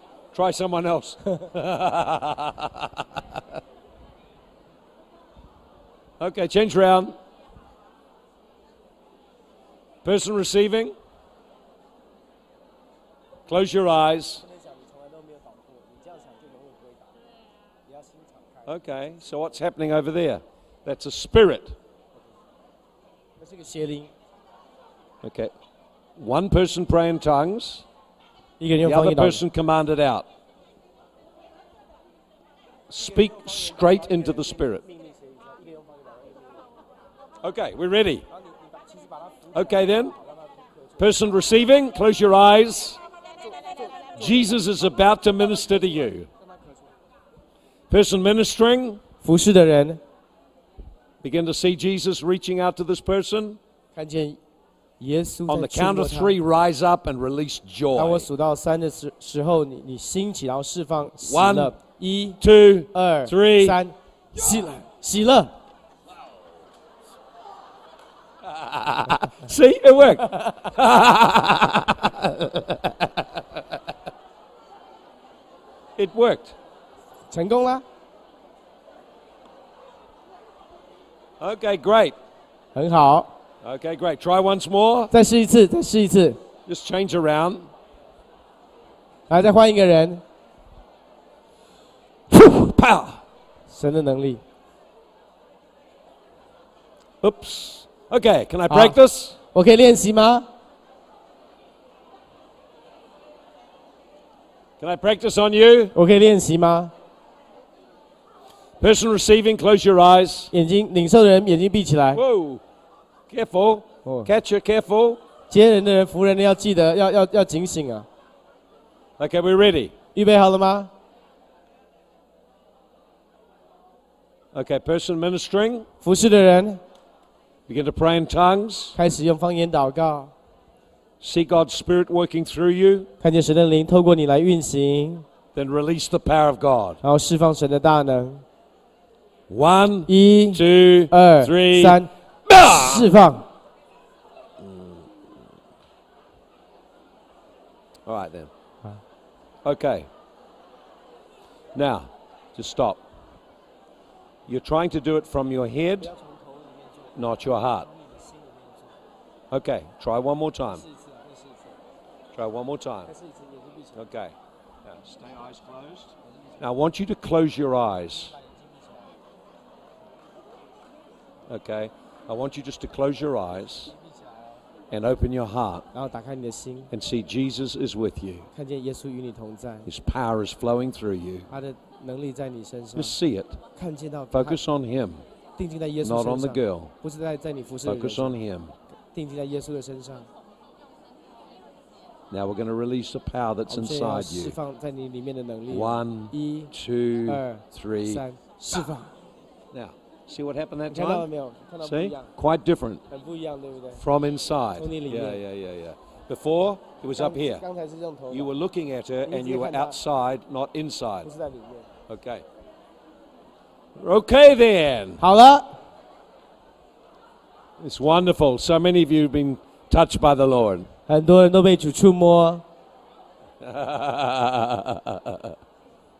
Try someone else. okay, change round. Person receiving. Close your eyes. Okay, so what's happening over there? That's a spirit. Okay. One person praying tongues the 方 other 言祷告。 person command it out. Speak straight into the spirit. Okay, we're ready. Okay, then. Person receiving, close your eyes. Jesus is about to minister to you. Person ministering, 服侍的人 begin to see Jesus reaching out to this person. 看见 耶稣 On 在 the 触 count 摸 of 他。 three, rise up and release 当我 joy. 数到三的时时候，你你兴起，然后释放喜 One 乐。一、 Two, 二、 three 三，喜乐，喜乐。 see, it worked. it worked. 成功啦， Okay, great. 很好。 Okay, great. Try once more. 再试一次，再试一次， Just change around. 来，再换一个人。 Pow. 神的能力， Oops. Okay, can I Ah. break this? 我可以练习吗？ Can I practice on you? 我可以练习吗？ Person receiving, close your eyes. 眼睛领受的人眼睛闭起来。 Whoa. Careful. 哦， Catch it, careful. 接人的人、服人的要记得，要要要警醒啊！ Okay, we're ready. 预备好了吗？ Okay, person ministering, 服侍的人 begin to pray in tongues. 开始用方言祷告， See God's Spirit working through you. 看见神的灵透过你来运行， Then release the power of God. 然后释放神的大能。 One, 一、 two, 二、 three. 三， Ah! 释放。All right then. Okay. Now, just stop. You're trying to do it from your head, not your heart. Okay, try one more time. Try one more time. Okay. Now, stay eyes closed. Now, I want you to close your eyes. Okay. I want you just to close your eyes and open your heart 然后打开你的心， and see Jesus is with you. 看见耶稣与你同在， His power is flowing through you. 他的能力在你身上， Just see it. 看见到他 Focus on Him, 定睛在耶稣 not 身 on the 上， girl. 不是在在你服侍的人 Focus 上 on Him. 定睛在耶稣的身上。 Now we're going to release the power 我 that's 们现在要 inside 释 you. 放在你里面的能力。 One, 一、 two, 二、 three. 三，释放。 Now, see what happened that 你看到了 time? 没有？看到不一 See? 样， Quite different 很不一样，对不对？ from inside. Only Yeah, Lian. yeah, yeah, yeah. Before, it was up 刚 here. 刚才是这种头 You 发 were looking at her and you were outside, not inside. 不是在里面。 Okay. Okay, then. 好了， It's wonderful. So many of you have been touched by the Lord. 很多人都被主触摸。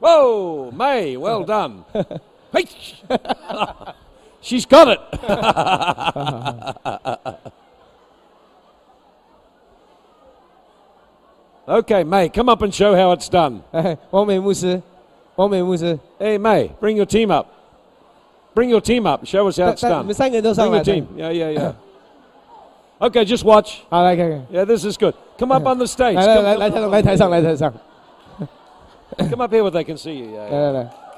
Whoa, May, well done. She's got it. okay, May, come up and show how it's done. hey, May, bring your team up. Bring your team up. Show us how it's done. Bring your team. Yeah, yeah, yeah. Okay, just watch. Yeah, this is good. Come up on the stage. Come up here where they can see you. Yeah, yeah.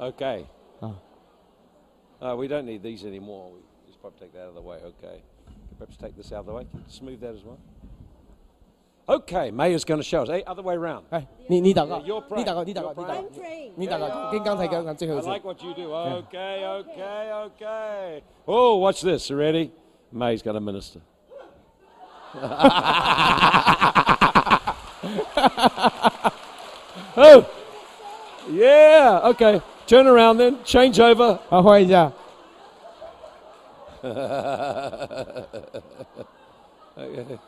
Okay. Ah. Uh, we don't need these anymore. We just probably take that out of the way. Okay. Perhaps take this out of the way. Can you smooth that as well. Okay, Mayor's going to show us. Hey, other way around. 哎，你你祷告， Yeah, you're 你祷告， praying. 你祷告， You're 你祷 praying. 告，你祷告，跟刚才刚刚最后 I 一次。 like what you do. Okay, okay, okay. Oh, watch this. You ready? May's going to minister. oh, yeah. Okay. Turn around then. Change over. 好，换一下。 Okay.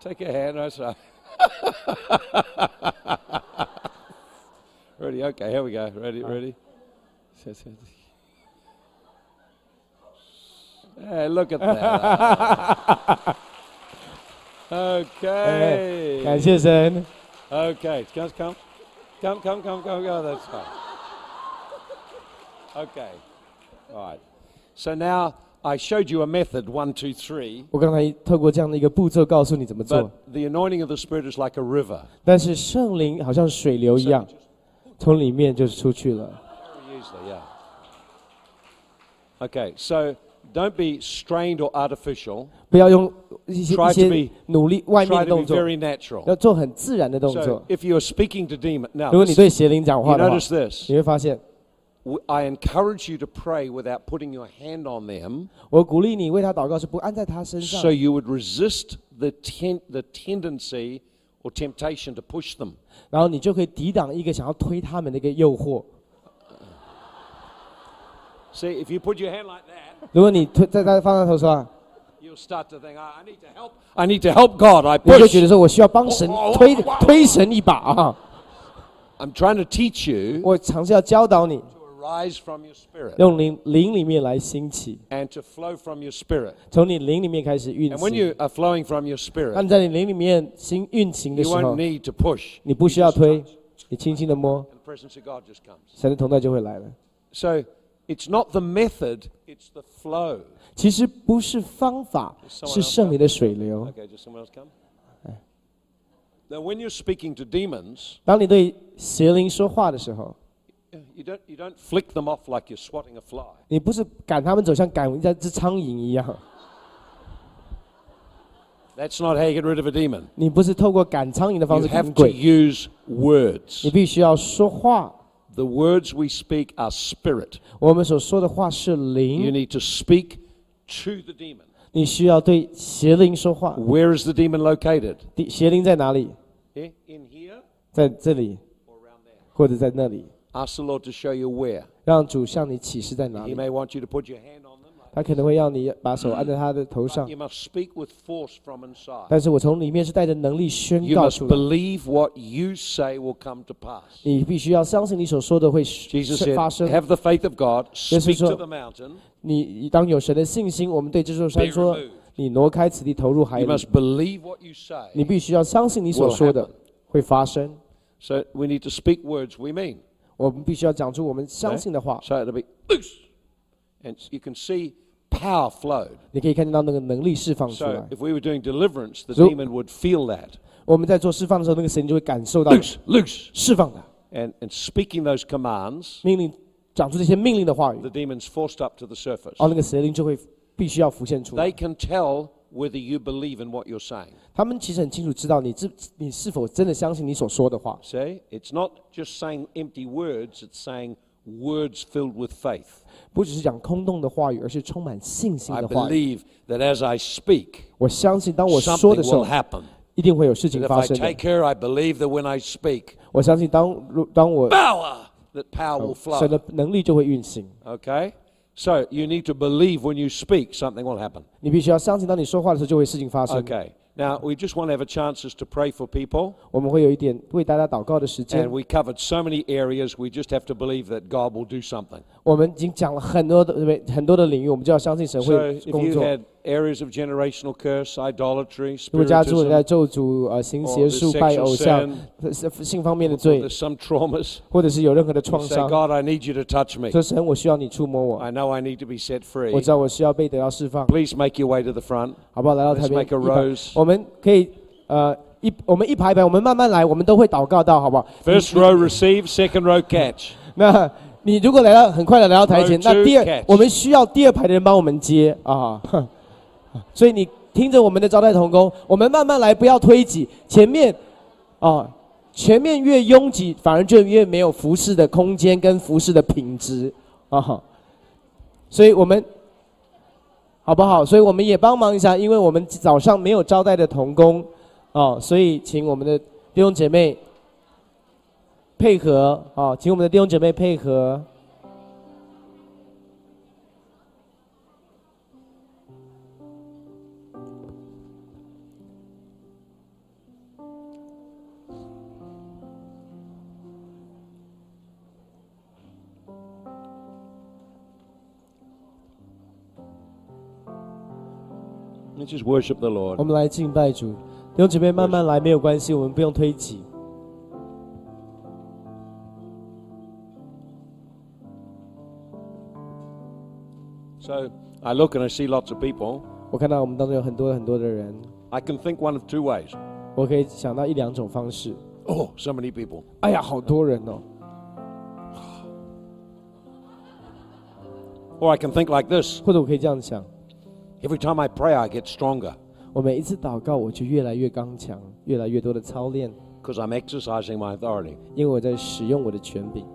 Take a hand. That's right. ready? Okay, here we go. Ready? Ready? Hey, look at that. okay. 感谢神。 Okay, come, come, come, come, come, come, go. That's fine. Okay, all right. So now I showed you a method one, two, three. 我刚才透过这样的一个步骤告诉你怎么做 But，the anointing of the Spirit is like a river. 但是圣灵好像水流一样，从里面就出去了。 Very easily, yeah. Okay, so don't be strained or artificial. 不要用 一些 Try 一 to 些 be- 努力外面 Try 的 to be 动作， very natural. 要做很自然的动 So 作。 if you are speaking to demon, now 如果你 this- 对邪灵讲 you 话的话， notice this. 你会发现， W- I encourage you to pray without putting your hand on them, 我鼓励你为他祷告是不按在他身上 so，you would resist the ten- the tendency or temptation to push them. 然后你就可以抵挡一个想要推他们的一个诱惑。 See, if you put your hand like that, 如果你推在他放在头上， you'll start to think, "Ah, I need to help. I need to help God. I 你就觉 push. 得说我需要帮神哦哦哦推哦哦推神一把啊！ I'm trying to teach you 我尝试要教导你， to arise from your spirit 用灵灵里面来兴起， and to flow from your spirit. 从你灵里面开始运 And when 行。 you are flowing from your 那 spirit, 你在你灵里面行运行的 you 时 won't 候， need to push. 你不需要推，你轻轻的摸， And the presence of God just comes. 神的同在就会来了。 So it's not the method, it's the flow. 其实不是方法，是圣灵的水流。 Okay, just someone else come. Now, when you're speaking to demons, 当你对邪灵说话的时候， you don't, you don't flick them off like you're swatting a fly. 你不是赶他们走，像赶一只苍蝇一样， That's not how you get rid of a demon. 你不是透过赶苍蝇的方 You 式赶 have to 鬼， use words. 你必须要说话。 The words we speak are spirit. 我们所说的话是 You 灵， need to speak to the demon. 你需要对邪灵说话。 Where is the demon located? 地邪灵在哪里？ Yeah, in here 在这里， or around there? 或者在那里？ Ask the Lord to show you where. 让主向你启示在哪 He 里。 may want you to put your hand on them. like 他可能会要你把手按在他的头 But 上， you must speak with force from inside. 但是我从里面是带着能力宣 You 告 must 出来。 believe what you say will come to pass. 你必须要相信你所说的会 Jesus 是 said, 发生。 Have the faith of God, speak so- to the mountain. 你当有神的信心，我们对这座山 Be 说 removed.：“ 你挪开此地，投入海 You 里。 must believe what you say. ”你必须要相信你所说 Will 的 happen. 会发生。 So we need to speak words we mean. 我们必须要讲出我们相信的话。 So it'll be loose. And you can see power flowed. 你可以看见到那个能力释放出 So 来。 if we were doing deliverance, the So- demon would feel that. 我们在做释放的时候，那个神就会感受到 Loose, loose. 释放的 And, and speaking those commands, 命令，讲出这些命令的话语， the demon's forced up to the surface. 哦，那个邪灵就会必须要浮现出来 They。can tell whether you believe in what you're saying. 他们其实很清楚知道你自你是否真的相信你所说的话。 See? It's not just saying empty words, it's saying words filled with faith. 不只是讲空洞的话语，而是充满信心 I 的话语。 believe that as I speak, 我相信，当我说 something 的时候 will，happen. 一定会有事情 That if 发 I 生的。 take her, I believe that when I speak, 我相信当如当我 power, that power will 神 flow. 的能力就会运行。 Okay? So you need to believe when you speak, something will happen. 你必须要相信，当你说话的时候，就会事情发生。 Okay. Now, we just want to have a chance to pray for people. 我们会有一点为大家祷告的时间 And。we covered so many areas, we just have to believe that God will do something. 我们已经讲了很多的很多的领域，我们就要相信神 So 会 if 工 you 作。 had areas of generational curse, idolatry, 如果家中人 spiritism, 在咒诅、呃行 or 邪 there's 术、拜 sexual 偶像 sin,、是性方面的 or 罪， there's some traumas, 或者是有任何的 you 创 say, 伤， God, I need you to touch me. 说神，我需要你触摸我， I know I need to be set 我 free. 知道我需要被得到释放， Please make your way to the front. 好不好？来到台 Let's 边 make a 一排 rose. 我们可以呃一我们一排一排，我们慢慢来，我们都会祷告到，好不好？ First row receive, second row catch. 那你如果来到很快的来到台前， Row 那 two, 第二 catch 我们需要第二排的人帮我们接啊。 所以你听着我们的招待童工，我们慢慢来，不要推挤前面啊。前面越拥挤，反而就越没有服饰的空间跟服饰的品质啊。所以我们好不好？所以我们也帮忙一下，因为我们早上没有招待的童工啊，所以请我们的弟兄姐妹配合啊，请我们的弟兄姐妹配合。Let's just worship the 我 Lord. 们来敬拜主，弟兄姐妹慢慢来，没有关系，我们不用推挤。 So I look and I see lots of people. 我看到我们当中有很多很多的人， I can think one of two ways. 我可以想到一两种方式。 Oh, so many people. 哎呀，好多人哦！ Or I can think like this 或者我可以这样想： every time I pray, I get stronger. 我每一次祷告，我就越来越刚强，越来越多的操练， because I'm exercising my authority. 因为我在使用我的权柄。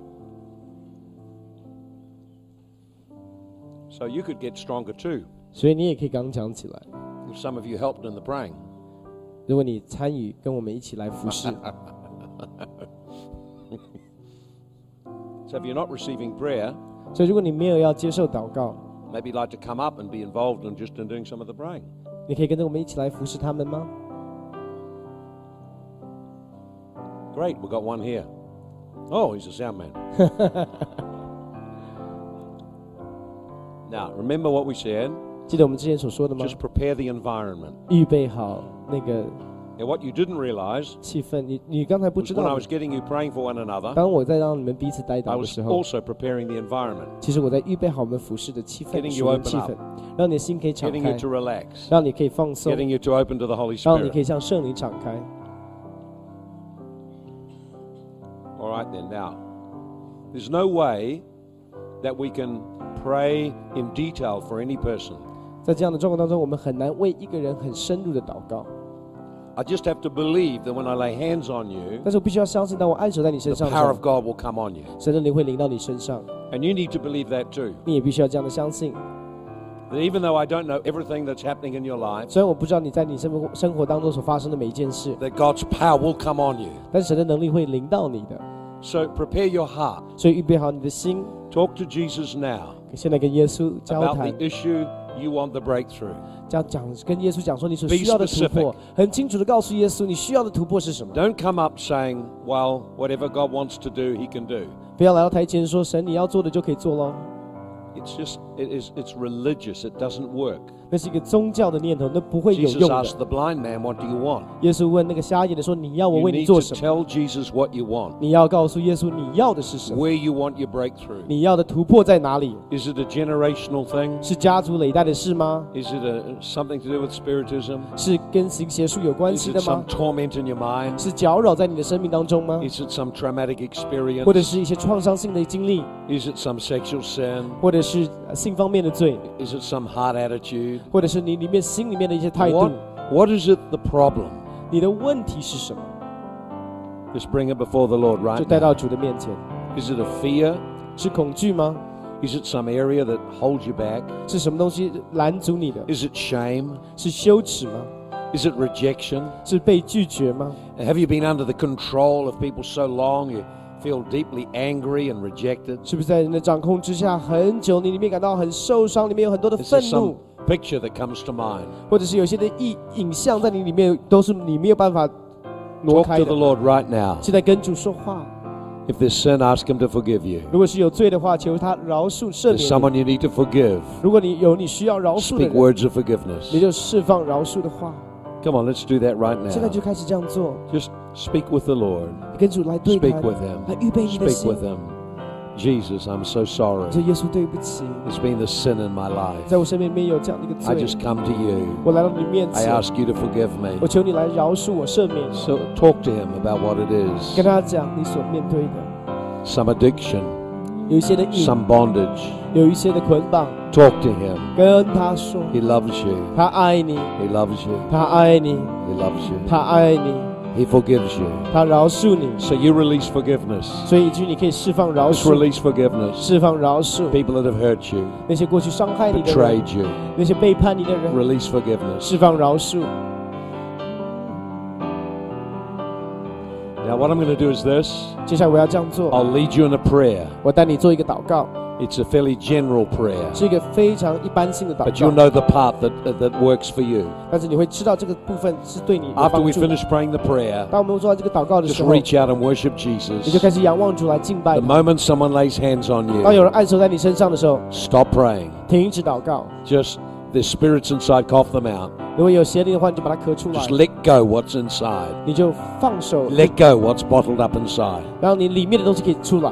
So you could get stronger too 所以你也可以刚强起来。 if some of you helped in the praying. 如果你参与，跟我们一起来服侍， So if you're not receiving prayer, 所以如果你没有要接受祷告， maybe you'd like to come up and be involved in just in doing some of the praying. 你可以跟着我们一起来服侍他们吗？ Great, we've got one here. Oh, he's a sound man. now, remember what we said. 记得我们之前所说的吗？ Just prepare the environment. 预备好那个 Now, what you didn't realize 气氛。你你刚才不 was 知 when I 道 was，getting you praying for one another, 当我在让你们彼此带 I 祷的 was 时候， also preparing the environment, 其实我在预备好我们服侍的气氛、 Getting 属 you 灵 open 气 up 氛，让你的心可以敞 getting 开 you to，relax, 让你可以放松， getting you to open to the Holy 让你可 Spirit. 以向圣灵敞开。 All right, then. Now, there's no way that we can pray in detail for any person. 在这样的状况当中，我们很难为一个人很深入的祷告。 I just have to believe that when I lay hands on you, 但是我必须要相信，当我按手在你身 the 上的时 power 候 of，God will come on you. 神的灵会临到你身上。 And you need to believe that too. 你也必须要这样的相信。 That even though I don't know everything that's happening in your life, 虽然我不知道你在你生活生活当中所发生的每一件事， that God's power will come on you. 但是神的能力会临到你的。 So prepare your heart. 所以预备好你的心， Talk to Jesus now 现在跟耶稣交 about 谈 the，issue you want the breakthrough. 讲讲跟耶稣讲说你所 Be 需要的突 specific. 破，很清楚的告诉耶稣你需要的突破是什么。 Don't come up saying, well, whatever God wants to do, he can do. 不要来到台前说神你要做的就可以做喽， It's just, it is, it's religious. It doesn't work. 那是一个宗教的念头，那不会有 Jesus 用的 asked。the blind man, what do you want? 耶稣问那个瞎眼的说你要我 You 为你 need 做 to 什么？ tell Jesus what you want, 你要告诉耶稣你要的是什么？ where you want your breakthrough. 你要的突破在哪里？ Is it a generational thing? 是家族累代的事吗？ Is it a, something to do with spiritism? 是跟行邪术有关 Is 系 it 的 some 吗？ torment in your mind? 是搅扰在你的生命当中吗？ Is it some traumatic experience? 或者是一些创伤性的经历， Is it some sexual sin? 或者是呃性方面的罪， Is it some heart attitude? 或者是你里面心里面的一些态度 What,？what is it the problem? 你的问题是什么？ Just bring it before the Lord 就 right 带 now. 到主的面前。 Is it a fear? 是恐惧吗？ Is it some area that holds you back? 是什么东西拦阻你的？ Is it shame? 是羞耻吗？ Is it rejection? 是被拒绝吗？ Have you been under the control of people so long you feel deeply angry and rejected? 是不是在人的掌控之下很久？你里面感到很受伤，里面有很多的 Is 愤 there 怒 some，picture that comes to mind? 或者是有些的意影像在你里面都是你没有办法挪 Talk 开 to the 的。 Lord right now. 现在跟主说话， If there's sin, ask Him to forgive you. 如果是有罪的话，求他饶恕赦 If there's 免你。 someone you need to forgive, 如果你有你需要饶恕的 speak 人， words of 你 forgiveness. 就释放饶恕的话。 Come on, let's do that right 现在就 now. 开始这样做， Just speak with the Lord. 跟主来对 Speak 谈， with Him. 来预备你的 Speak 心 with。 Him. Jesus, I'm so sorry. 说耶稣对不起， There's been this sin in my life. 在我生命里面有这样的一个 I 罪， just come to you. 我来到你面 I 前， ask you to forgive me. 我求你来饶恕我、赦免。 So talk to him about what it 跟 is. 他讲你所面对的， Some addiction, 有一些的瘾， some bondage. 有一些的捆绑， Talk to him. 跟他说， He loves you. 他爱你， He loves you. 他爱你， He loves you. 他爱你， He forgives you. 他饶恕你。 So you release forgiveness. 所以以至于你可以释放饶 Just 恕， release forgiveness. 释放饶恕 People that have hurt you, 那些过去伤害你的人， betrayed you. 那些背叛你的人， Release forgiveness. 释放饶恕。 Now, what I'm going to do is this 接下来我要这样做， I'll lead you in a prayer. 我带你做一个祷告， It's a fairly general prayer, 是一个非常一般性的祷 but you'll 告， know the part that, that works for you. 但是你会知道这个部分是对你有 After 帮 we 助。 finish praying the prayer, 当我们做到这个祷告的 just 时候， reach out and worship 你就 Jesus. 开始仰望主来敬拜 The 他。 moment someone lays hands on 当有 you, 人按手在你身上的时候， stop praying. 停止祷告。 Just the spirits inside, cough them out. 如果有邪灵的话，你就把它咳出来 Just，let go what's inside. 你就放手， Let go what's bottled up inside. 让你里面的东西可以出来。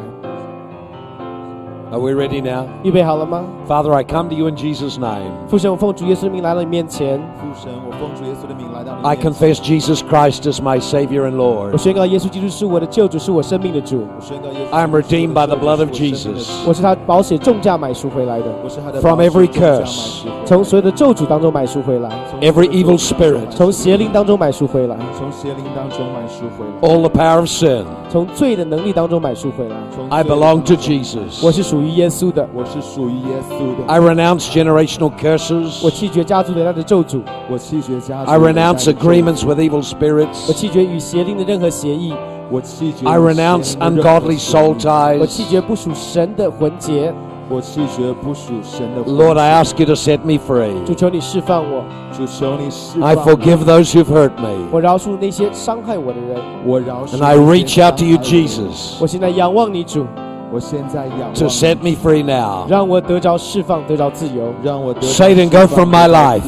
Are we ready now? 预备好了吗？ Father, I come to you in Jesus' name. 父神，我奉主耶稣的名来到你面前，父神，我奉主耶稣的名来到你 I 面前。 confess Jesus Christ as my Savior and 我 Lord. 宣告耶稣基督是我的救主，是我生命的主，我宣告耶稣 I am 基督是 redeemed 我 by 的 the blood of 救主是我生命的 Jesus. 主我是他宝血重价买赎回来的，我是他的 From 宝血 every 重价买 curse 赎回来从所有的咒诅当中买赎回来，从 every 所有的 evil 咒诅当中 spirit 买赎从邪灵当中买赎回来，从邪灵当中买赎回来， All the power of sin. 从罪的能力当中买赎回来。从 I 罪恶 belong to 当中 Jesus. 我是属 于耶稣的，我是属于耶稣的， I renounce generational 我 curses. 弃绝家族的那的咒诅，我弃绝家族 I 的 renounce 带领 agreements with evil 我 spirits. 弃绝与邪灵的任何协议，我弃绝 I renounce 邪灵的任何 ungodly 邪 soul 灵我弃 ties. 绝不属神的魂结。我弃绝不属神的魂 Lord, I 体 ask you to set me 主 free. 求你释放我，主求你释 I 放 forgive those who've hurt me. 我饶恕那些伤害我的人。我饶恕 And I 那些 reach out to you, 伤害我的人 Jesus, 我现在仰望你主，我现在仰望 to set me free now. Satan, go from my life.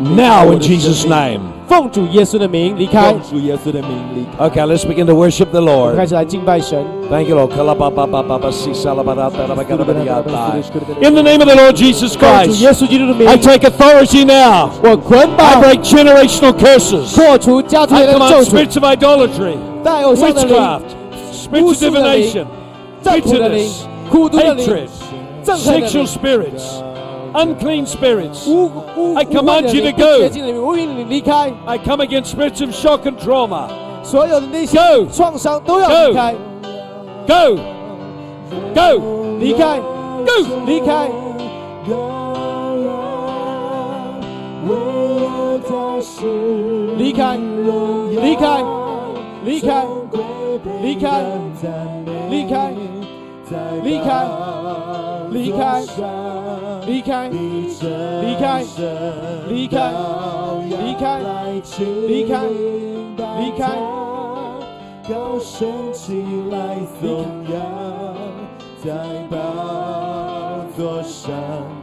Now, in Jesus' name. 奉主耶稣的名离开。奉主耶稣的名离开。Okay, let's begin to worship the Lord. 开始来敬拜神。Thank you, Lord. In the name of the Lord Jesus Christ, I take authority now. I break generational curses. I come out spirits of idolatry, witchcraft spiritual divination, bitterness, hatred, sexual spirits, unclean spirits. I command you to go. I come against spirits of shock and trauma. Go. Go. Go. Go. 离开。Go. 离开。离开。离开。离开。离开，离开，离开，离开，离开，离开，离开，离开，离开，离开，高升起来颂扬，在宝座上。